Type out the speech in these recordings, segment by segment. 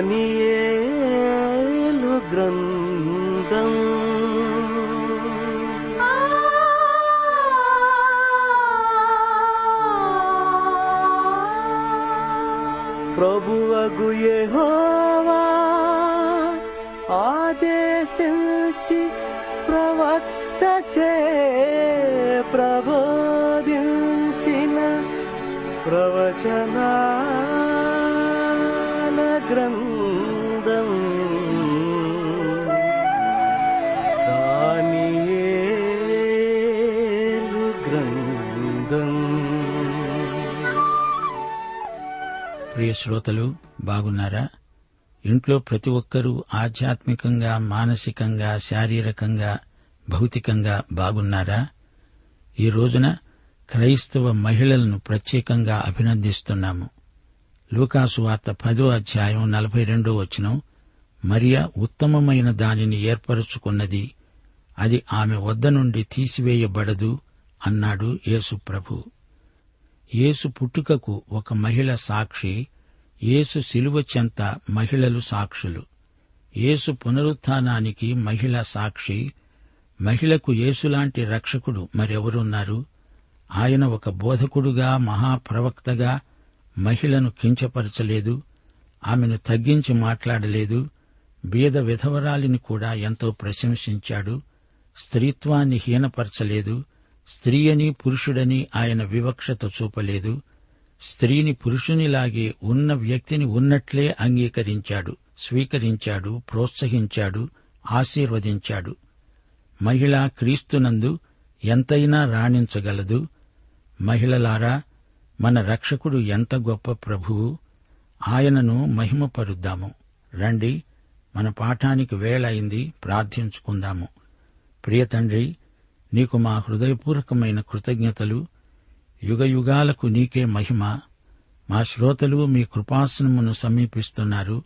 దానియేలు గ్రంథం. ప్రభువగు యెహోవా ఆదేశించి ప్రవక్త చే ప్రబోధించిన ప్రవచనాల గ్రంథ. ప్రియ శ్రోతలు బాగున్నారా? ఇంట్లో ప్రతి ఒక్కరూ ఆధ్యాత్మికంగా మానసికంగా శారీరకంగా భౌతికంగా బాగున్నారా? ఈ రోజున క్రైస్తవ మహిళలను ప్రత్యేకంగా అభినందిస్తున్నాము. లూకాసు వార్త పదో అధ్యాయం నలభై రెండో వచనం మరియా ఉత్తమమైన దానిని ఏర్పరుచుకున్నది అది ఆమె వద్ద నుండి తీసివేయబడదు అన్నాడు యేసు ప్రభు. యేసు పుట్టుకకు ఒక మహిళ సాక్షి యేసు శిలువ చెంత మహిళలు సాక్షులు. యేసు పునరుత్నానికి మహిళ సాక్షి. మహిళకు యేసులాంటి రక్షకుడు మరెవరున్నారు? ఆయన ఒక బోధకుడుగా మహాప్రవక్తగా మహిళను కించపరచలేదు. ఆమెను తగ్గించి మాట్లాడలేదు. బీద విధవరాలిని కూడా ఎంతో ప్రశంసించాడు. స్త్రీత్వాన్ని హీనపరచలేదు. స్త్రీ అని పురుషుడని ఆయన వివక్షత చూపలేదు. స్త్రీని పురుషునిలాగే ఉన్న వ్యక్తిని ఉన్నట్లే అంగీకరించాడు స్వీకరించాడు ప్రోత్సహించాడు ఆశీర్వదించాడు. మహిళ క్రీస్తునందు ఎంతైనా రాణించగలదు. మహిళలారా మన రక్షకుడు ఎంత గొప్ప ప్రభువు ఆయనను మహిమపరుద్దాము. రండి మన పాఠానికి వేళయింది ప్రార్థించుకుందాము. ప్రియ తండ్రి నీకు మా హృదయపూర్వకమైన కృతజ్ఞతలు. యుగయుగాలకు నీకే మహిమ. మా శ్రోతలు మీ కృపాసనమును సమీపిస్తున్నారు.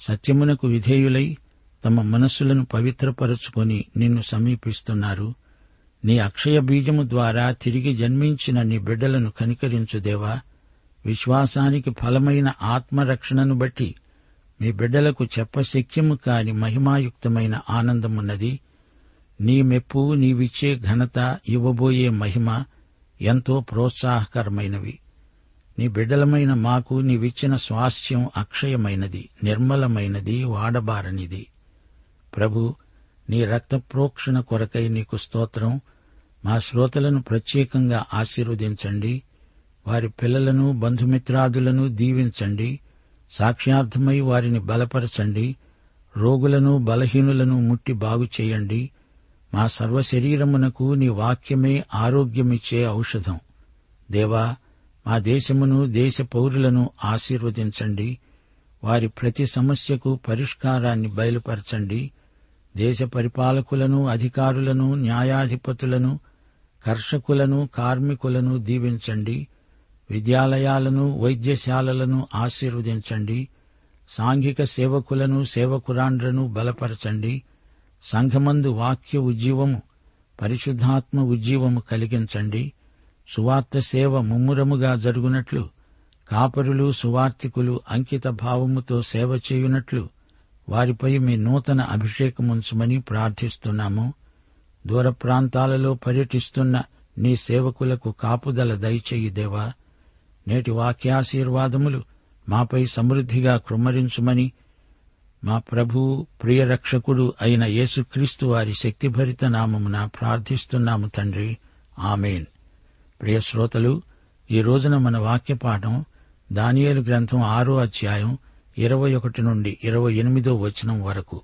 సత్యమునకు విధేయులై తమ మనస్సులను పవిత్రపరచుకొని నిన్ను సమీపిస్తున్నారు. నీ అక్షయ బీజము ద్వారా తిరిగి జన్మించిన నీ బిడ్డలను కనికరించు దేవా. విశ్వాసానికి ఫలమైన ఆత్మరక్షణను బట్టి మీ బిడ్డలకు చెప్పశక్యము కాని మహిమాయుక్తమైన ఆనందమున్నది. నీ మెప్పు నీవిచ్చే ఘనత ఇవ్వబోయే మహిమ. ఎంతో ప్రోత్సాహకరమైనవి. నీ బిడ్డలమైన మాకు నీవిచ్చిన స్వాస్థ్యం అక్షయమైనది నిర్మలమైనది వాడబారనిది. ప్రభు నీ రక్త ప్రోక్షణ కొరకై నీకు స్తోత్రం. మా శ్రోతలను ప్రత్యేకంగా ఆశీర్వదించండి. వారి పిల్లలను బంధుమిత్రాదులను దీవించండి. సాక్ష్యార్థమై వారిని బలపరచండి. రోగులను బలహీనులను ముట్టి బాగు చేయండి మా సర్వ శరీరమునకు నీ వాక్యమే ఆరోగ్యమిచ్చే ఔషధం. దేవా మా దేశమును దేశ పౌరులను ఆశీర్వదించండి. వారి ప్రతి సమస్యకు పరిష్కారాన్ని బయలుపరచండి. దేశ పరిపాలకులను అధికారులను న్యాయాధిపతులను కర్షకులను కార్మికులను దీవించండి. విద్యాలయాలను వైద్యశాలలను ఆశీర్వదించండి. సాంఘిక సేవకులను సేవకురాండ్రను బలపరచండి. సంఘమందు వాక్య ఉజ్జీవము పరిశుద్ధాత్మ ఉజ్జీవము కలిగించండి. సువార్త సేవ ముమ్మురముగా జరుగునట్లు కాపరులు సువార్తికులు అంకిత భావముతో సేవ చేయునట్లు వారిపై మీ నూతన అభిషేకముంచమని ప్రార్థిస్తున్నాము. దూర ప్రాంతాలలో పర్యటిస్తున్న నీ సేవకులకు కాపుదల దయచేయి దేవా. నేటి వాక్యాశీర్వాదములు మాపై సమృద్ధిగా కృమ్మరించుమని మా ప్రభు ప్రియరక్షకుడు అయిన యేసుక్రీస్తు వారి శక్తిభరిత నామమున ప్రార్థిస్తున్నాము తండ్రి. ఆమెన్. ప్రియ శ్రోతలు ఈ రోజున మన వాక్యపాఠం దానియేలు గ్రంథం ఆరో అధ్యాయం ఇరవై ఒకటి నుండి ఇరవై ఎనిమిదో వచనం వరకు.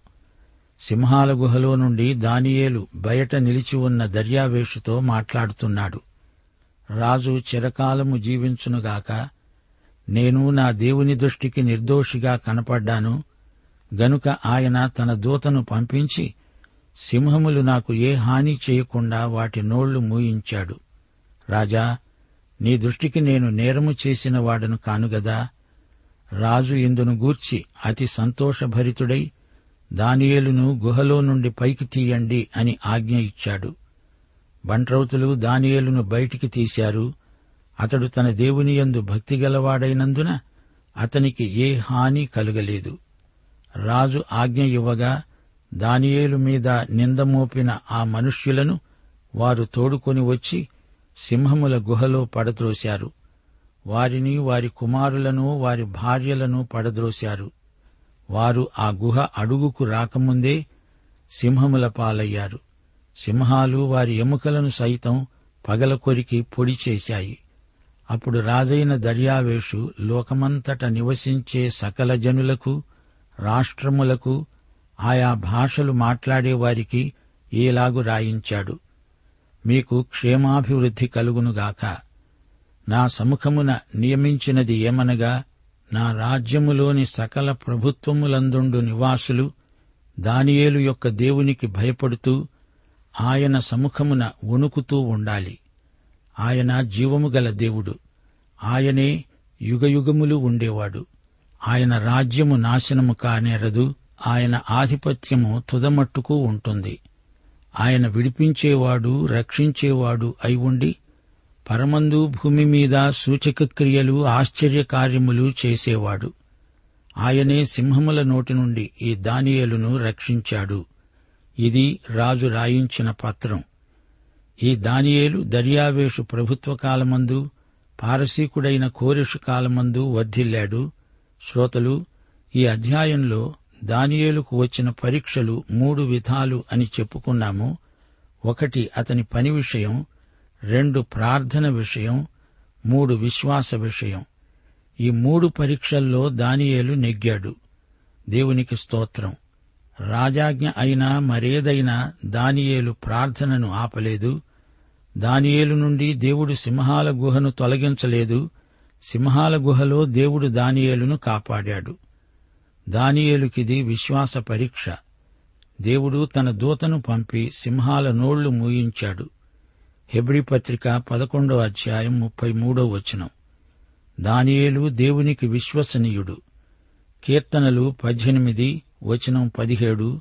సింహాల గుహలో నుండి దానియేలు బయట నిలిచి ఉన్న దర్యావేషుతో మాట్లాడుతున్నాడు. రాజు చిరకాలము జీవించునుగాక నేను నా దేవుని దృష్టికి నిర్దోషిగా కనపడ్డాను గనుక ఆయన తన దూతను పంపించి సింహములు నాకు ఏ హాని చేయకుండా వాటి నోళ్ళు మూయించాడు. రాజా నీ దృష్టికి నేను నేరము చేసిన వాడను కానుగదా రాజు ఇందును గూర్చి అతి సంతోషభరితుడై దానియేలును గుహలో నుండి పైకి తీయండి అని ఆజ్ఞ ఇచ్చాడు. బంట్రౌతులు దానియేలును బయటికి తీశారు. అతడు తన దేవుని యందు భక్తిగలవాడైనందున అతనికి ఏ హాని కలుగలేదు. రాజు ఆజ్ఞ ఇవ్వగా దానియేలు మీద నిందమోపిన ఆ మనుష్యులను వారు తోడుకొని వచ్చి సింహముల గుహలో పడద్రోశారు. వారిని వారి కుమారులను వారి భార్యలను పడద్రోశారు. వారు ఆ గుహ అడుగుకు రాకముందే సింహముల పాలయ్యారు. సింహాలు వారి ఎముకలను సైతం పగల కొరికి పొడి చేశాయి. అప్పుడు రాజైన దర్యావేషు లోకమంతట నివసించే సకల జనులకు రాష్ట్రములకు ఆయా భాషలు మాట్లాడేవారికి ఏలాగు రాయించాడు. మీకు క్షేమాభివృద్ధి కలుగునుగాక నా సముఖమున నియమించినది ఏమనగా నా రాజ్యములోని సకల ప్రభుత్వములందుండు నివాసులు దానియేలు యొక్క దేవునికి భయపడుతూ ఆయన సముఖమున వణుకుతూ ఉండాలి. ఆయన జీవము గల దేవుడు. ఆయనే యుగయుగములు ఉండేవాడు. ఆయన రాజ్యము నాశనము కానేరదు ఆయన ఆధిపత్యము తుదమట్టుకు ఉంటుంది. ఆయన విడిపించేవాడు రక్షించేవాడు అయి ఉండి పరమందు భూమి మీద సూచక క్రియలు ఆశ్చర్యకార్యములు చేసేవాడు. ఆయనే సింహముల నోటి నుండి ఈ దానియేలును రక్షించాడు. ఇది రాజు రాయించిన పత్రం. ఈ దానియేలు దర్యావేషు ప్రభుత్వ కాలమందు పారసీకుడైన కోరిషు కాలమందు వర్ధిల్లాడు. శ్రోతలు ఈ అధ్యాయంలో దానియేలుకు వచ్చిన పరీక్షలు మూడు విధాలు అని చెప్పుకున్నాము. ఒకటి అతని పని విషయం రెండు ప్రార్థన విషయం మూడు విశ్వాస విషయం. ఈ మూడు పరీక్షల్లో దానియేలు నెగ్గాడు. దేవునికి స్తోత్రం. రాజాజ్ఞ అయినా మరేదైనా దానియేలు ప్రార్థనను ఆపలేదు. దానియేలు నుండి దేవుడు సింహాల గుహను తొలగించలేదు. సింహాల గుహలో దేవుడు దానియేలును కాపాడాడు. దానియేలుకిది విశ్వాస పరీక్ష. దేవుడు తన దూతను పంపి సింహాల నోళ్ళు మూయించాడు. హెబ్రి పత్రిక పదకొండో అధ్యాయం ముప్పై మూడో వచనం. దానియేలు దేవునికి విశ్వసనీయుడు. కీర్తనలు పద్దెనిమిది వచనం పదిహేడు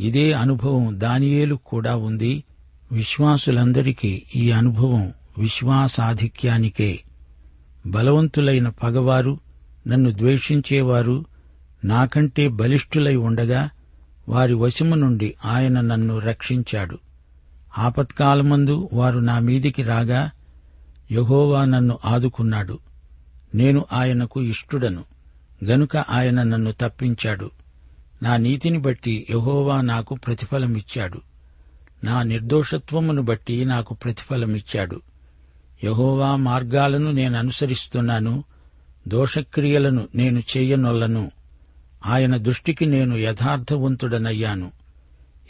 ఇదే అనుభవం దానియేలు కూడా ఉంది. విశ్వాసులందరికీ ఈ అనుభవం విశ్వాసాధిక్యానికే. బలవంతులైన పగవారు నన్ను ద్వేషించేవారు నాకంటే బలిష్ఠులై ఉండగా వారి వశము నుండి ఆయన నన్ను రక్షించాడు. ఆపత్కాలమందు వారు నా మీదికి రాగా యహోవా నన్ను ఆదుకున్నాడు. నేను ఆయనకు ఇష్టుడను గనుక ఆయన నన్ను తప్పించాడు. నా నీతిని బట్టి యహోవా నాకు ప్రతిఫలమిచ్చాడు. నా నిర్దోషత్వమును బట్టి నాకు ప్రతిఫలమిచ్చాడు. యహోవా మార్గాలను నేను అనుసరిస్తున్నాను దోషక్రియలను నేను చేయనొల్లను. ఆయన దృష్టికి నేను యథార్థవంతుడనయ్యాను.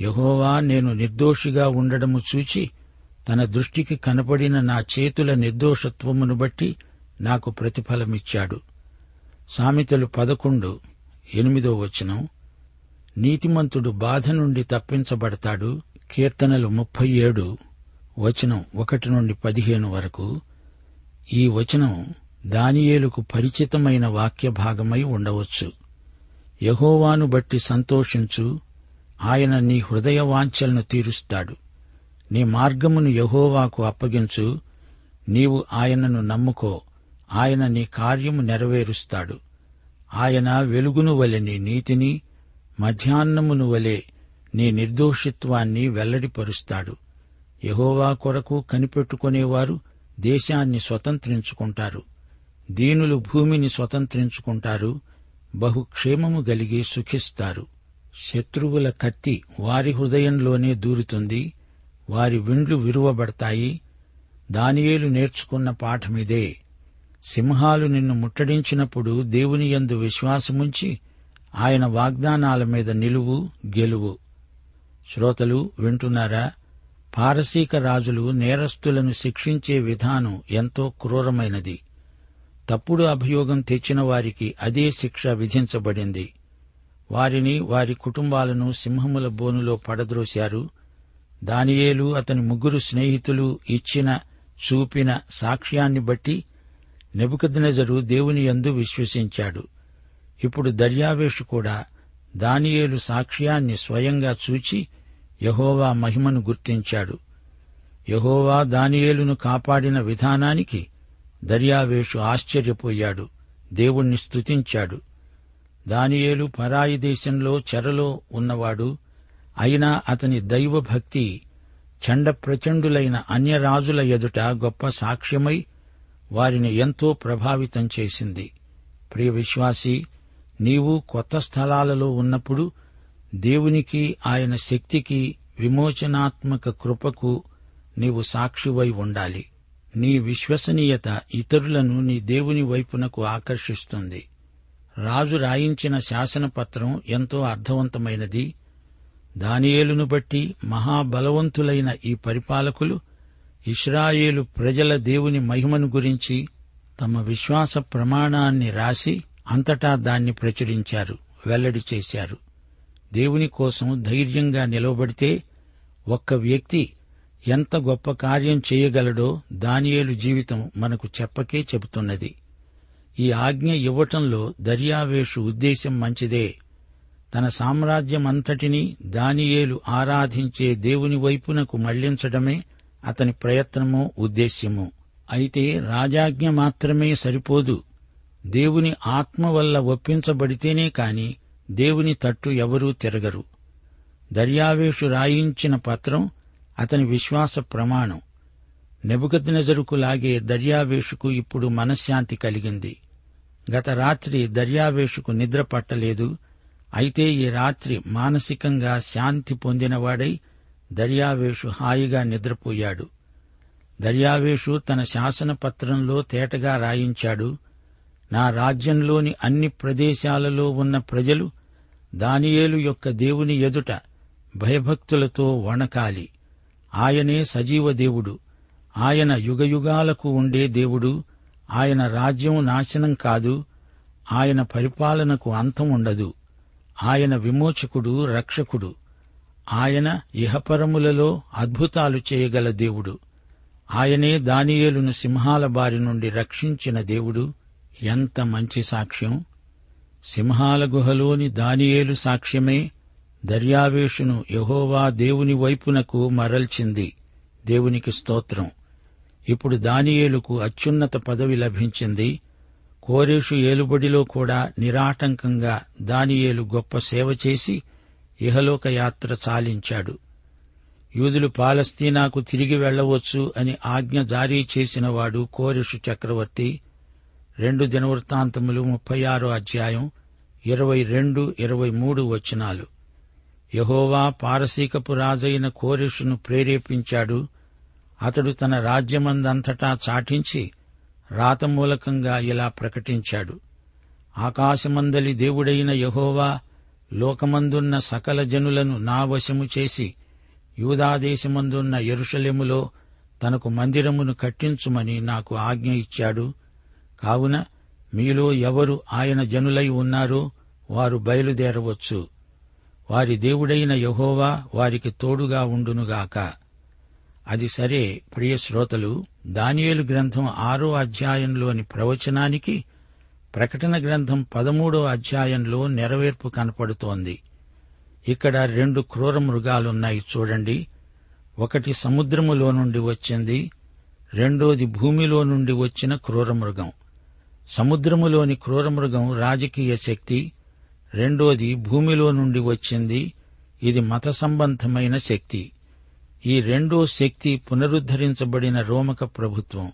యహోవా నేను నిర్దోషిగా ఉండడము చూచి తన దృష్టికి కనపడిన నా చేతుల నిర్దోషత్వమును బట్టి నాకు ప్రతిఫలమిచ్చాడు. సామెతలు పదకొండు ఎనిమిదో వచనం. నీతిమంతుడు బాధ నుండి తప్పించబడతాడు. కీర్తనలు ముప్పై ఏడు వచనం ఒకటి నుండి పదిహేను వరకు ఈ వచనం దానియేలుకు పరిచితమైన వాక్య భాగమై ఉండవచ్చు. యహోవాను బట్టి సంతోషించు ఆయన నీ హృదయ వాంఛలను తీరుస్తాడు. నీ మార్గమును యహోవాకు అప్పగించు నీవు ఆయనను నమ్ముకో ఆయన నీ కార్యము నెరవేరుస్తాడు. ఆయన వెలుగును వలె నీ నీతిని మధ్యాహ్నమును వలె నీ నిర్దోషిత్వాన్ని వెల్లడిపరుస్తాడు. యహోవా కొరకు కనిపెట్టుకునేవారు దేశాన్ని స్వతంత్రించుకుంటారు. దీనులు భూమిని స్వతంత్రించుకుంటారు. బహుక్షేమము గలిగి సుఖిస్తారు. శత్రువుల కత్తి వారి హృదయంలోనే దూరుతుంది. వారి విండ్లు విరువబడతాయి. దానియేలు నేర్చుకున్న పాఠమిదే. సింహాలు నిన్ను ముట్టడించినప్పుడు దేవుని యందు విశ్వాసముంచి ఆయన వాగ్దానాల మీద నిలువు గెలువు. శ్రోతలు వింటున్నారా? పారసీక రాజులు నేరస్తులను శిక్షించే విధానం ఎంతో క్రూరమైనది. తప్పుడు అభియోగం తెచ్చిన వారికి అదే శిక్ష విధించబడింది. వారిని వారి కుటుంబాలను సింహముల బోనులో పడద్రోశారు. దానియేలు అతని ముగ్గురు స్నేహితులు ఇచ్చిన చూపిన సాక్ష్యాన్ని బట్టి నెబుకద్నెజరు దేవుని యందు విశ్వసించాడు. ఇప్పుడు దర్యావేషు కూడా దానియేలు సాక్ష్యాన్ని స్వయంగా చూచి యహోవా మహిమను గుర్తించాడు. యహోవా దానియేలును కాపాడిన విధానానికి దర్యావేషు ఆశ్చర్యపోయాడు. దేవుణ్ణి స్తుతించాడు. దానియేలు పరాయి దేశంలో చెరలో ఉన్నవాడు అయినా అతని దైవభక్తి చండప్రచండులైన అన్యరాజుల ఎదుట గొప్ప సాక్ష్యమై వారిని ఎంతో ప్రభావితం చేసింది. ప్రియ విశ్వాసి నీవు కొత్త స్థలాలలో ఉన్నప్పుడు దేవునికి ఆయన శక్తికి విమోచనాత్మక కృపకు నీవు సాక్షివై ఉండాలి. నీ విశ్వసనీయత ఇతరులను నీ దేవుని వైపునకు ఆకర్షిస్తుంది. రాజు రాయించిన శాసనపత్రం ఎంతో అర్థవంతమైనది. దానియేలును బట్టి మహాబలవంతులైన ఈ పరిపాలకులు ఇస్రాయేలు ప్రజల దేవుని మహిమను గురించి తమ విశ్వాస ప్రమాణాన్ని రాసి అంతటా దాన్ని ప్రచురించారు వెల్లడి చేశారు. దేవుని కోసం ధైర్యంగా నిలవబడితే ఒక్క వ్యక్తి ఎంత గొప్ప కార్యం చేయగలడో దానియేలు జీవితం మనకు చెప్పకే చెబుతున్నది. ఈ ఆజ్ఞ ఇవ్వటంలో దర్యావేషు ఉద్దేశం మంచిదే. తన సామ్రాజ్యమంతటినీ దానియేలు ఆరాధించే దేవుని వైపునకు మళ్ళించడమే అతని ప్రయత్నమో ఉద్దేశ్యము. అయితే రాజాజ్ఞ మాత్రమే సరిపోదు. దేవుని ఆత్మ వల్ల ఒప్పించబడితేనే కాని దేవుని తట్టు ఎవరూ తిరగరు. దర్యావేషు రాయించిన పత్రం అతని విశ్వాస ప్రమాణం. నెబుకద్నెజరుకు లాగే దర్యావేషుకు ఇప్పుడు మనశ్శాంతి కలిగింది. గత రాత్రి దర్యావేషుకు నిద్ర పట్టలేదు. అయితే ఈ రాత్రి మానసికంగా శాంతి పొందినవాడై దర్యావేషు హాయిగా నిద్రపోయాడు. దర్యావేషు తన శాసనపత్రంలో తేటగా రాయించాడు నా రాజ్యంలోని అన్ని ప్రదేశాలలో ఉన్న ప్రజలు దానియేలు యొక్క దేవుని ఎదుట భయభక్తులతో వణకాలి. ఆయనే సజీవ దేవుడు. ఆయన యుగయుగాలకు ఉండే దేవుడు. ఆయన రాజ్యం నాశనం కాదు. ఆయన పరిపాలనకు అంతం ఉండదు ఆయన విమోచకుడు రక్షకుడు. ఆయన ఇహపరములలో అద్భుతాలు చేయగల దేవుడు. ఆయనే దానియేలును సింహాల బారి నుండి రక్షించిన దేవుడు. ఎంత మంచి సాక్ష్యం! సింహాల గుహలోని దానియేలు సాక్ష్యమే దర్యావేషును యహోవా దేవుని వైపునకు మరల్చింది. దేవునికి స్తోత్రం. ఇప్పుడు దానియేలుకు అత్యున్నత పదవి లభించింది. కోరేషు ఏలుబడిలో కూడా నిరాటంకంగా దానియేలు గొప్ప సేవ చేసి ఇహలోక యాత్ర చాలించాడు. యూదులు పాలస్తీనాకు తిరిగి వెళ్ళవచ్చు అని ఆజ్ఞ జారీ చేసినవాడు కోరెషు చక్రవర్తి రెండు దినవృత్తాంతములు ముప్పై ఆరో అధ్యాయం ఇరవై రెండు ఇరవై మూడు వచనాలు. యహోవా పారసీకపు రాజైన కోరిషును ప్రేరేపించాడు. అతడు తన రాజ్యమందంతటా చాటించి రాతమూలకంగా ఇలా ప్రకటించాడు. ఆకాశమందలి దేవుడైన యహోవా లోకమందున్న సకల జనులను నా వశము చేసి యూదాదేశమందున్న యెరూషలేములో తనకు మందిరమును కట్టించుమని నాకు ఆజ్ఞ ఇచ్చాడు. కావున మీలో ఎవరు ఆయన జనులై ఉన్నారో వారు బయలుదేరవచ్చు. వారి దేవుడైన యహోవా వారికి తోడుగా ఉండునుగాక. అది సరే ప్రియ శ్రోతలు దానియేలు గ్రంథం ఆరో అధ్యాయంలోని ప్రవచనానికి ప్రకటన గ్రంథం పదమూడో అధ్యాయంలో నెరవేర్పు కనపడుతోంది. ఇక్కడ రెండు క్రూర మృగాలున్నాయి చూడండి. ఒకటి సముద్రములో నుండి వచ్చింది రెండోది భూమిలో నుండి వచ్చిన క్రూరమృగం సముద్రములోని క్రూరమృగం రాజకీయ శక్తి. రెండోది భూమిలో నుండి వచ్చింది. ఇది మత సంబంధమైన శక్తి. ఈ రెండో శక్తి పునరుద్ధరించబడిన రోమక ప్రభుత్వం.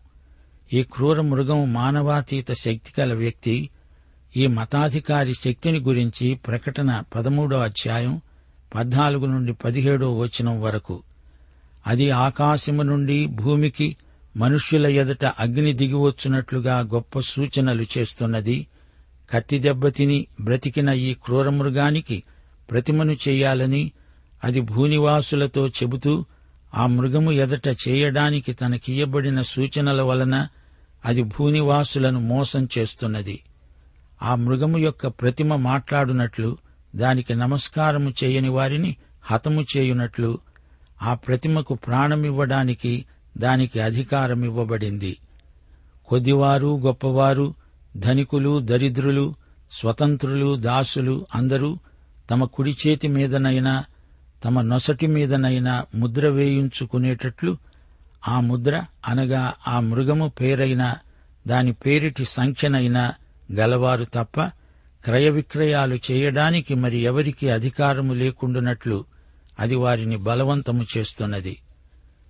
ఈ క్రూర మృగం మానవాతీత శక్తి గల వ్యక్తి. ఈ మతాధికారి శక్తిని గురించి ప్రకటన పదమూడో అధ్యాయం పద్నాలుగు నుండి పదిహేడో వచనం వరకు. అది ఆకాశము నుండి భూమికి మనుష్యుల ఎదుట అగ్ని దిగివచ్చున్నట్లుగా గొప్ప సూచనలు చేస్తున్నది. కత్తి దెబ్బతిని బ్రతికిన ఈ క్రూరమృగానికి ప్రతిమను చేయాలని అది భూనివాసులతో చెబుతూ ఆ మృగము ఎదట చేయడానికి తనకియ్యబడిన సూచనల వలన అది భూనివాసులను మోసం చేస్తున్నది. ఆ మృగము యొక్క ప్రతిమ మాట్లాడునట్లు దానికి నమస్కారము చేయని వారిని హతము చేయునట్లు ఆ ప్రతిమకు ప్రాణమివ్వడానికి దానికి అధికారమివ్వబడింది. కొద్దివారు గొప్పవారు ధనికులు దరిద్రులు స్వతంత్రులు దాసులు అందరూ తమ కుడి చేతి మీదనైనా తమ నొసటి మీదనైనా ముద్ర వేయించుకునేటట్లు ఆ ముద్ర అనగా ఆ మృగము పేరైన దాని పేరిటి సంఖ్యనైనా గలవారు తప్ప క్రయ విక్రయాలు చేయడానికి మరి ఎవరికీ అధికారము లేకుండునట్లు అది వారిని బలవంతము చేస్తున్నది.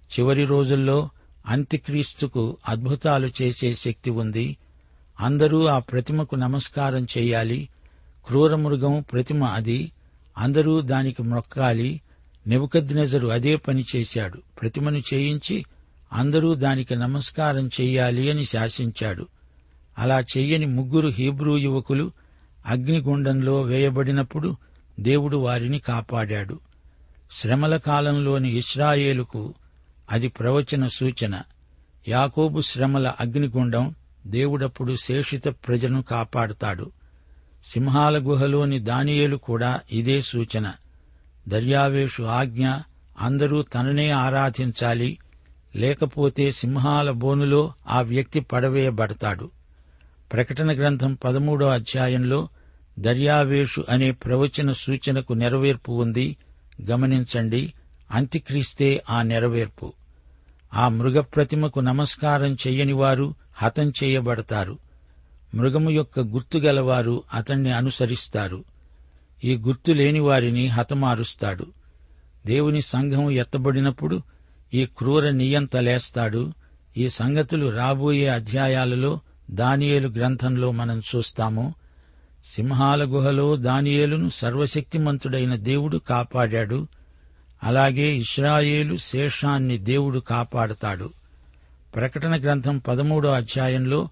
చివరి రోజుల్లో అంత్యక్రీస్తుకు అద్భుతాలు చేసే శక్తి ఉంది. అందరూ ఆ ప్రతిమకు నమస్కారం చేయాలి. క్రూరమృగం ప్రతిమ అది. అందరూ దానికి మొక్కాలి. నెబుకద్నెజరు అదే పని చేశాడు. ప్రతిమను చేయించి అందరూ దానికి నమస్కారం చెయ్యాలి అని శాసించాడు. అలా చెయ్యని ముగ్గురు హీబ్రూ యువకులు అగ్నిగుండంలో వేయబడినప్పుడు దేవుడు వారిని కాపాడాడు. శ్రమల కాలంలోని ఇస్రాయేలుకు అది ప్రవచన సూచన. యాకోబు శ్రమల అగ్నిగుండం దేవుడప్పుడు శేషిత ప్రజను కాపాడుతాడు. సింహాల గుహలోని దానియేలు కూడా ఇదే సూచన. దర్యావేషు ఆజ్ఞ అందరూ తననే ఆరాధించాలి లేకపోతే సింహాల బోనులో ఆ వ్యక్తి పడవేయబడతాడు. ప్రకటన గ్రంథం పదమూడో అధ్యాయంలో దర్యావేషు అనే ప్రవచన సూచనకు నెరవేర్పు ఉంది. గమనించండి అంత్యక్రీస్తే ఆ నెరవేర్పు. ఆ మృగప్రతిమకు నమస్కారం చెయ్యని వారు హతం చేయబడతారు. మృగము యొక్క గుర్తు గలవారు అతణ్ణి అనుసరిస్తారు. ఈ గుర్తు లేని వారిని హతమారుస్తాడు. దేవుని సంఘం ఎత్తబడినప్పుడు ఈ క్రూర నియంత లేస్తాడు. ఈ సంగతులు రాబోయే అధ్యాయాలలో దానియేలు గ్రంథంలో మనం చూస్తాము. సింహాల గుహలో దానియేలును సర్వశక్తిమంతుడైన దేవుడు కాపాడాడు. అలాగే ఇస్రాయేలు శేషాన్ని దేవుడు కాపాడతాడు. ప్రకటన గ్రంథం పదమూడో అధ్యాయంలో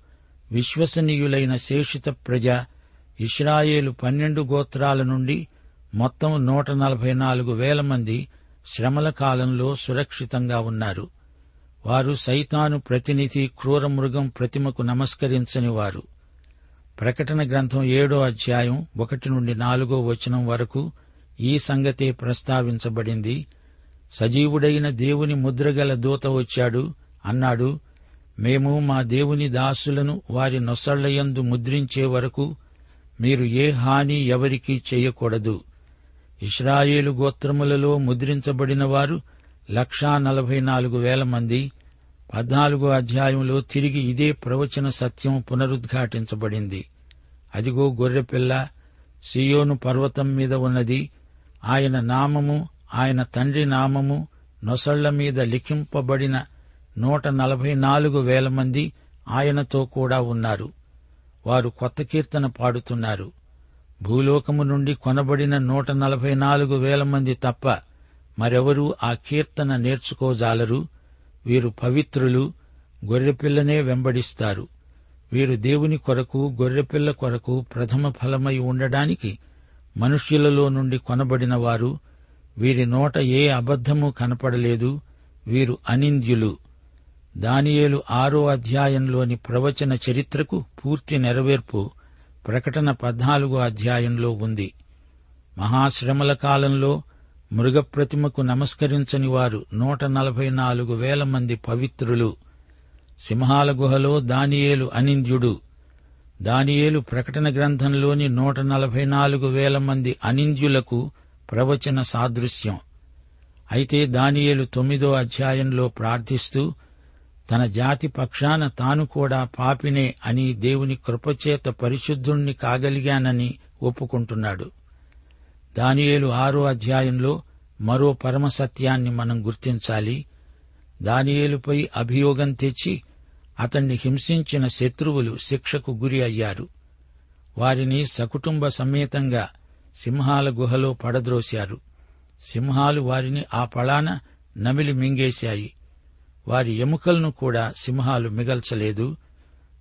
విశ్వసనీయులైన శేషిత ప్రజ ఇస్రాయేలు పన్నెండు గోత్రాల నుండి మొత్తం నూట నలభై నాలుగు వేల మంది శ్రమల కాలంలో సురక్షితంగా ఉన్నారు. వారు సైతాను ప్రతినిధి క్రూరమృగం ప్రతిమకు నమస్కరించని వారు. ప్రకటన గ్రంథం ఏడో అధ్యాయం ఒకటి నుండి నాలుగో వచనం వరకు ఈ సంగతే ప్రస్తావించబడింది. సజీవుడైన దేవుని ముద్రగల దూత వచ్చాడు అన్నాడు మేము మా దేవుని దాసులను వారి నొసళ్ళయందు ముద్రించే వరకు మీరు ఏ హాని ఎవరికీ చేయకూడదు. ఇస్రాయేలు గోత్రములలో ముద్రించబడిన వారు లక్షా నలభై నాలుగు వేల మంది. పద్నాలుగో అధ్యాయంలో తిరిగి ఇదే ప్రవచన సత్యం పునరుద్ఘాటించబడింది. అదిగో గొర్రెపిల్ల సియోను పర్వతం మీద ఉన్నది. ఆయన నామము ఆయన తండ్రి నామము నొసళ్ళ మీద లిఖింపబడిన నూట నలభై నాలుగు వేల మంది ఆయనతో కూడా ఉన్నారు. వారు కొత్త కీర్తన పాడుతున్నారు. భూలోకము నుండి కొనబడిన నూట నలభై నాలుగు వేల మంది తప్ప మరెవరూ ఆ కీర్తన నేర్చుకోజాలరు. వీరు పవిత్రులు గొర్రెపిల్లనే వెంబడిస్తారు. వీరు దేవుని కొరకు గొర్రెపిల్ల కొరకు ప్రథమ ఫలమై ఉండడానికి మనుష్యులలో నుండి కొనబడిన వారు వీరి నోట ఏ అబద్ధము కనపడలేదు వీరు అనింద్యులు. దానియేలు ఆరో అధ్యాయంలోని ప్రవచన చరిత్రకు పూర్తి నెరవేర్పు ప్రకటన పద్నాలుగో అధ్యాయంలో ఉంది. మహాశ్రమల కాలంలో మృగప్రతిమకు నమస్కరించని వారు నూట నలభై నాలుగు వేల మంది పవిత్రులు. సింహాల గుహలో దానియేలు అనింద్యుడు. దానియేలు ప్రకటన గ్రంథంలోని నూట నలభై నాలుగు వేల మంది అనింద్యులకు ప్రవచన సాదృశ్యం. అయితే దానియేలు తొమ్మిదో అధ్యాయంలో ప్రార్థిస్తూ తన జాతి పక్షాన తాను కూడా పాపినే అని దేవుని కృపచేత పరిశుద్ధుణ్ణి కాగలిగానని ఒప్పుకుంటున్నాడు. దానియేలు ఆరో అధ్యాయంలో మరో పరమసత్యాన్ని మనం గుర్తించాలి. దానియేలుపై అభియోగం తెచ్చి అతన్ని హింసించిన శత్రువులు శిక్షకు గురి అయ్యారు. వారిని సకుటుంబ సమేతంగా సింహాల గుహలో పడద్రోశారు. సింహాలు వారిని ఆ పళాన నమిలి మింగేశాయి. వారి ఎముకలను కూడా సింహాలు మిగల్చలేదు.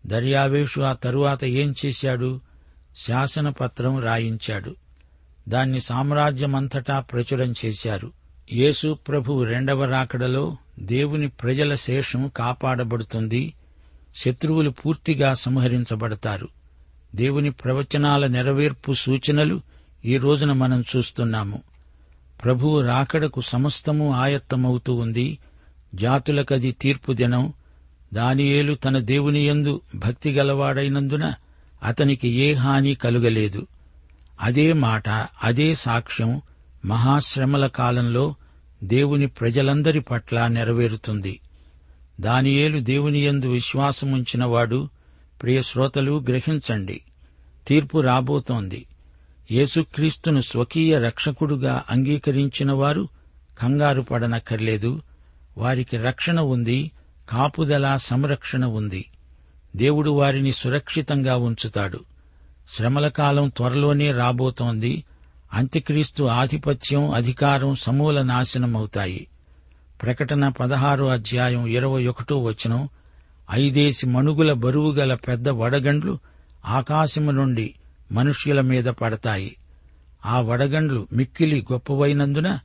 దర్యావేషు ఆ తరువాత ఏం చేశాడు? శాసనపత్రం రాయించాడు. దాన్ని సామ్రాజ్యమంతటా ప్రచురం చేశారు. యేసు ప్రభు రెండవ రాకడలో దేవుని ప్రజల శేషం కాపాడబడుతుంది. శత్రువులు పూర్తిగా సంహరించబడతారు. దేవుని ప్రవచనాల నెరవేర్పు సూచనలు ఈ రోజున మనం చూస్తున్నాము. ప్రభువు రాకడకు సమస్తము ఆయత్తమవుతూ ఉంది. జాతులకది తీర్పు దినం. దానియేలు తన దేవుని యందు భక్తి గలవాడైనందున అతనికి ఏ హాని కలుగలేదు. అదే మాట అదే సాక్ష్యం మహాశ్రమల కాలంలో దేవుని ప్రజలందరి పట్ల నెరవేరుతుంది. దానియేలు దేవుని యందు విశ్వాసముంచినవాడు ప్రియశ్రోతలు గ్రహించండి. తీర్పు రాబోతోంది. యేసుక్రీస్తును స్వకీయ రక్షకుడుగా అంగీకరించిన వారు కంగారు పడనక్కర్లేదు. వారికి రక్షణ ఉంది కాపుదల సంరక్షణ ఉంది. దేవుడు వారిని సురక్షితంగా ఉంచుతాడు. శ్రమల కాలం త్వరలోనే రాబోతోంది. అంత్యక్రీస్తు ఆధిపత్యం అధికారం సమూల నాశనమవుతాయి. ప్రకటన పదహారో అధ్యాయం ఇరవై ఒకటో వచనం ఐదేసి మణుగుల బరువుగల పెద్ద వడగండ్లు ఆకాశము నుండి మనుష్యుల మీద పడతాయి. ఆ వడగండ్లు మిక్కిలి గొప్పవైనందున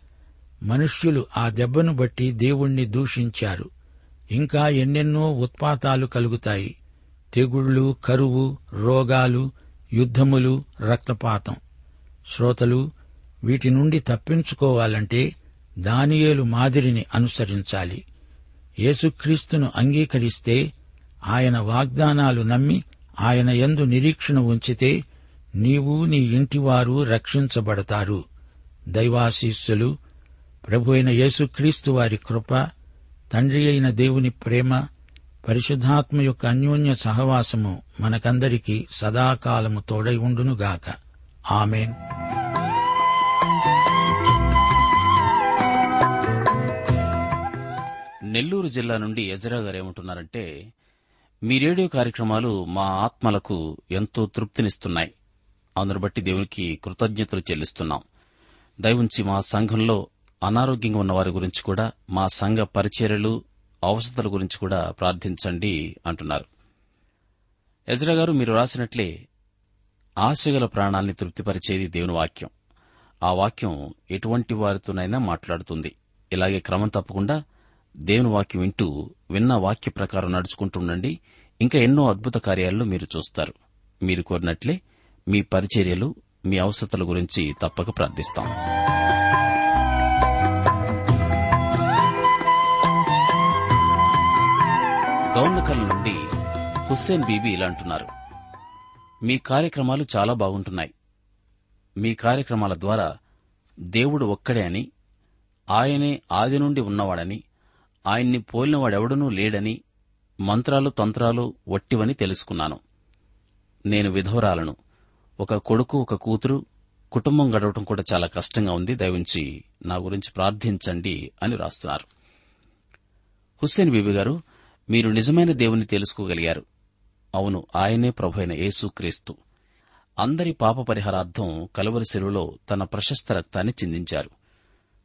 మనుష్యులు ఆ దెబ్బను బట్టి దేవుణ్ణి దూషించారు. ఇంకా ఎన్నెన్నో ఉత్పాతాలు కలుగుతాయి. తెగుళ్ళు కరువు రోగాలు యుద్ధములు రక్తపాతం. శ్రోతలు వీటి నుండి తప్పించుకోవాలంటే దానియేలు మాదిరిని అనుసరించాలి. యేసుక్రీస్తును అంగీకరిస్తే ఆయన వాగ్దానాలు నమ్మి ఆయన ఎందు నిరీక్షణ ఉంచితే నీవు నీ ఇంటివారు రక్షించబడతారు. దైవాశీస్సులు ప్రభు అయిన యేసుక్రీస్తు వారి కృప తండ్రి అయిన దేవుని ప్రేమ పరిశుద్ధాత్మ యొక్క అన్యోన్య సహవాసము మనకందరికీ సదాకాలము తోడై ఉండునుగాక. ఆమెన్. నెల్లూరు జిల్లా నుండి ఎజరా గారు ఏమంటున్నారంటే మీ రేడియో కార్యక్రమాలు మా ఆత్మలకు ఎంతో తృప్తినిస్తున్నాయి. అందును బట్టి దేవునికి కృతజ్ఞతలు చెల్లిస్తున్నాం. దయవుంచి మా సంఘంలో అనారోగ్యంగా ఉన్న వారి గురించి కూడా మా సంఘ పరిచర్యలు అవసరతల గురించి కూడా ప్రార్థించండి అంటున్నారు. ఎజరా గారు మీరు రాసినట్లే ఆశగల ప్రాణాల్ని తృప్తిపరిచేది దేవుని వాక్యం. ఆ వాక్యం ఎటువంటి వారితోనైనా మాట్లాడుతుంది. ఇలాగే క్రమం తప్పకుండా దేవుని వాక్యం వింటూ విన్న వాక్య ప్రకారం నడుచుకుంటుండండి. ఇంకా ఎన్నో అద్భుత కార్యాల్లో మీరు చూస్తారు. మీరు కోరినట్లే మీ పరిచర్యలు మీ అవసరతల గురించి తప్పక ప్రార్థిస్తాం. గౌన్నకల్ నుండి హుస్సేన్ బీబీ ఇలా అంటున్నారు. మీ కార్యక్రమాలు చాలా బాగుంటున్నాయి. మీ కార్యక్రమాల ద్వారా దేవుడు ఒక్కడే అని ఆయనే ఆది నుండి ఉన్నవాడని ఆయన్ని పోలినవాడెవడనూ లేడని మంత్రాలు తంత్రాలు వట్టివని తెలుసుకున్నాను. నేను విధవరాలను. ఒక కొడుకు ఒక కూతురు కుటుంబం గడవటం కూడా చాలా కష్టంగా ఉంది. దయవుంచి నా గురించి ప్రార్థించండి అని రాస్తున్నారు. హుస్సేన్ బీబీ గారు మీరు నిజమైన దేవుని తెలుసుకోగలిగారు. అవును ఆయనే ప్రభు అయిన యేసుక్రీస్తు అందరి పాప పరిహారార్థం కలువరి సెలువులో తన ప్రశస్త రక్తాన్ని చిందించారు.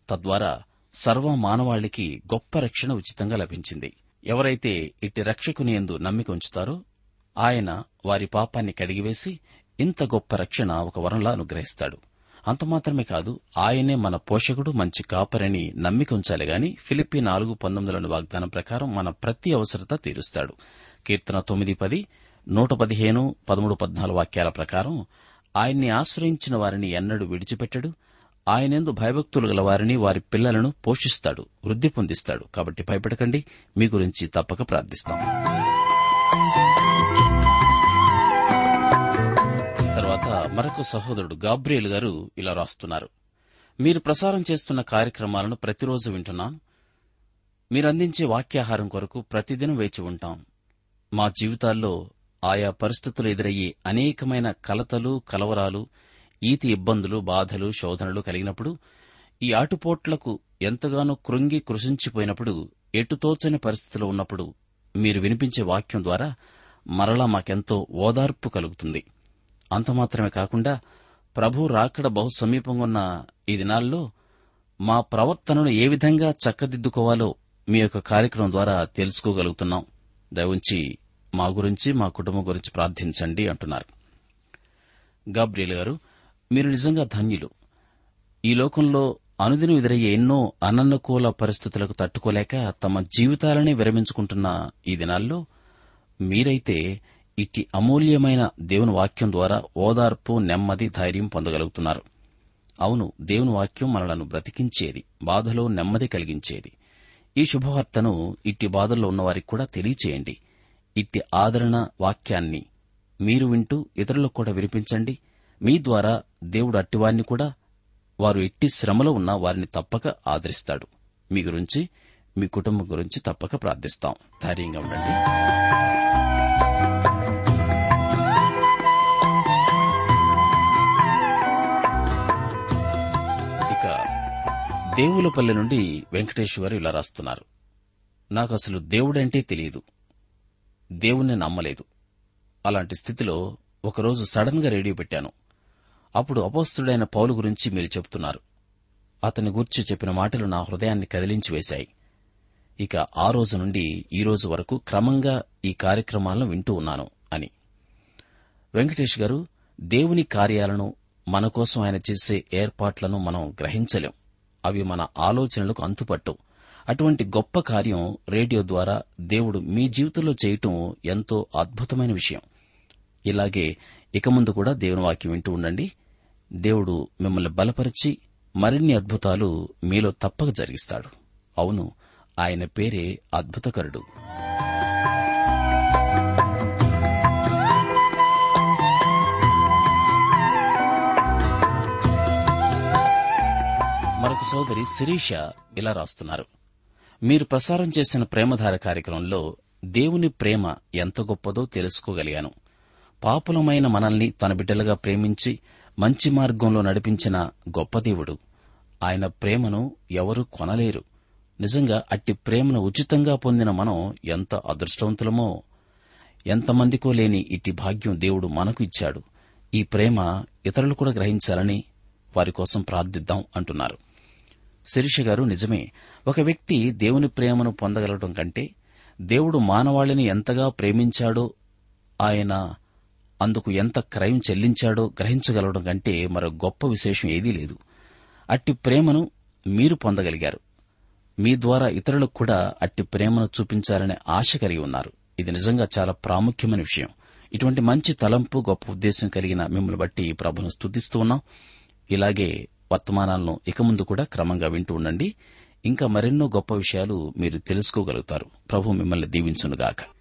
తద్వారా సర్వ మానవాళికి గొప్ప రక్షణ ఉచితంగా లభించింది. ఎవరైతే ఇట్టి రక్షకుని ఎందు నమ్మిక ఉంచుతారో ఆయన వారి పాపాన్ని కడిగివేసి ఇంత గొప్ప రక్షణ ఒక వరంలా అనుగ్రహిస్తాడు. అంతమాత్రమే కాదు ఆయనే మన పోషకుడు మంచి కాపరని నమ్మిక ఉంచాలి గాని ఫిలిప్పి నాలుగు పంతొమ్మిదిలోని వాగ్దానం ప్రకారం మన ప్రతి అవసరత తీరుస్తాడు. కీర్తన తొమ్మిది పది నూట పదిహేను పదమూడు పద్నాలుగు వాక్యాల ప్రకారం ఆయన్ని ఆశ్రయించిన వారిని ఎన్నడూ విడిచిపెట్టడు ఆయనందు భయభక్తులు గల వారిని వారి పిల్లలను పోషిస్తాడు వృద్ధి పొందిస్తాడు. కాబట్టి భయపడకండి మీ గురించి తప్పక ప్రార్థిస్తాం. తర్వాత మరొక సహోదరుడు గాబ్రియల్ గారు ఇలా రాస్తున్నారు. మీరు ప్రసారం చేస్తున్న కార్యక్రమాలను ప్రతిరోజు వింటున్నాను మీరందించే వాక్యాహారం కొరకు ప్రతిదినం వేచి ఉంటాం. మా జీవితాల్లో ఆయా పరిస్థితులు ఎదురయ్యే అనేకమైన కలతలు కలవరాలు ఈతి ఇబ్బందులు బాధలు శోధనలు కలిగినప్పుడు ఈ ఆటుపోట్లకు ఎంతగానో కృంగి కృషించిపోయినప్పుడు ఎటుతోచని పరిస్థితిలో ఉన్నప్పుడు మీరు వినిపించే వాక్యం ద్వారా మరలా మాకెంతో ఓదార్పు కలుగుతుంది. అంత మాత్రమే కాకుండా ప్రభు రాకడ బహు సమీపంగా ఉన్న ఈ దినాల్లో మా ప్రవర్తనను ఏ విధంగా చక్కదిద్దుకోవాలో మీ యొక్క కార్యక్రమం ద్వారా తెలుసుకోగలుగుతున్నాం. దయవుంచి మా గురించి మా కుటుంబం గురించి ప్రార్థించండి అంటున్నారు. గబ్రియల్ గారు మీరు నిజంగా ధన్యులు. ఈ లోకంలో అనుదినం ఎదురయ్యే ఎన్నో అననుకూల పరిస్థితులకు తట్టుకోలేక తమ జీవితాలనే విరమించుకుంటున్న ఈ దినాల్లో మీరైతే ఇట్టి అమూల్యమైన దేవుని వాక్యం ద్వారా ఓదార్పు నెమ్మది ధైర్యం పొందగలుగుతున్నారు. అవును దేవుని వాక్యం మనలను బ్రతికించేది బాధలో నెమ్మది కలిగించేది. ఈ శుభవార్తను ఇట్టి బాధల్లో ఉన్నవారికి కూడా తెలియచేయండి. ఇట్టి ఆదరణ వాక్యాన్ని మీరు వింటూ ఇతరులకు కూడా వినిపించండి. మీ ద్వారా దేవుడు అట్టివారిని కూడా వారు ఎట్టి శ్రమలో ఉన్న వారిని తప్పక ఆదరిస్తాడు. మీ గురించి మీ కుటుంబం గురించి తప్పక ప్రార్థిస్తాం. ధైర్యంగా ఉండండి. ఇక దేవులపల్లి నుండి వెంకటేశ్వరు ఇలా రాస్తున్నారు. నాకు అసలు దేవుడంటే తెలియదు. దేవుణ్ణి నమ్మలేదు. అలాంటి స్థితిలో ఒకరోజు సడన్గా రేడియో పెట్టాను. అప్పుడు అపోస్తుడైన పౌలు గురించి మీరు చెబుతున్నారు. అతని గురించి చెప్పిన మాటలు నా హృదయాన్ని కదిలించి వేశాయి. ఇక ఆ రోజు నుండి ఈ రోజు వరకు క్రమంగా ఈ కార్యక్రమాలను వింటూ ఉన్నాను అని. వెంకటేష్ గారు దేవుని కార్యాలను మన కోసం ఆయన చేసే ఏర్పాట్లను మనం గ్రహించలేం. అవి మన ఆలోచనలకు అంతుపట్టు. అటువంటి గొప్ప కార్యం రేడియో ద్వారా దేవుడు మీ జీవితంలో చేయటం ఎంతో అద్భుతమైన విషయం. ఇలాగే ఇక ముందు కూడా దేవుని వాక్యం వింటూ ఉండండి. దేవుడు మిమ్మల్ని బలపరిచి మరిన్ని అద్భుతాలు మీలో తప్పక జరిగిస్తాడు. అవును ఆయన పేరే అద్భుతకరుడు. మరొక సోదరి శిరీష ఇలా రాస్తున్నారు. మీరు ప్రసారం చేసిన ప్రేమధార కార్యక్రమంలో దేవుని ప్రేమ ఎంత గొప్పదో తెలుసుకోగలిగాను. పాపులమైన మనల్ని తన బిడ్డలుగా ప్రేమించి మంచి మార్గంలో నడిపించిన గొప్ప దేవుడు. ఆయన ప్రేమను ఎవరూ కొనలేరు. నిజంగా అట్టి ప్రేమను ఉచితంగా పొందిన మనం ఎంత అదృష్టవంతులమో. ఎంతమందికో లేని ఇట్టి భాగ్యం దేవుడు మనకు ఇచ్చాడు. ఈ ప్రేమ ఇతరులు కూడా గ్రహించాలని వారి కోసం ప్రార్థిద్దాం అంటున్నారు. శిరీష గారు నిజమే ఒక వ్యక్తి దేవుని ప్రేమను పొందగలగడం కంటే దేవుడు మానవాళిని ఎంతగా ప్రేమించాడో ఆయన అందుకు ఎంత క్రయం చెల్లించాడో గ్రహించగలగడం కంటే మరో గొప్ప విశేషం ఏదీ లేదు. అట్టి ప్రేమను మీరు పొందగలిగారు. మీ ద్వారా ఇతరులకు కూడా అట్టి ప్రేమను చూపించాలనే ఆశ కలిగి ఉన్నారు. ఇది నిజంగా చాలా ప్రాముఖ్యమైన విషయం. ఇటువంటి మంచి తలంపు గొప్ప ఉద్దేశం కలిగిన మిమ్మల్ని బట్టి ప్రభును స్తుతిస్తూ ఉన్నాం. ఇలాగే వర్తమానాలను ఇక ముందు కూడా క్రమంగా వింటూ ఉండండి. ఇంకా మరెన్నో గొప్ప విషయాలు మీరు తెలుసుకోగలుగుతారు. ప్రభు మిమ్మల్ని దీవించునుగాక.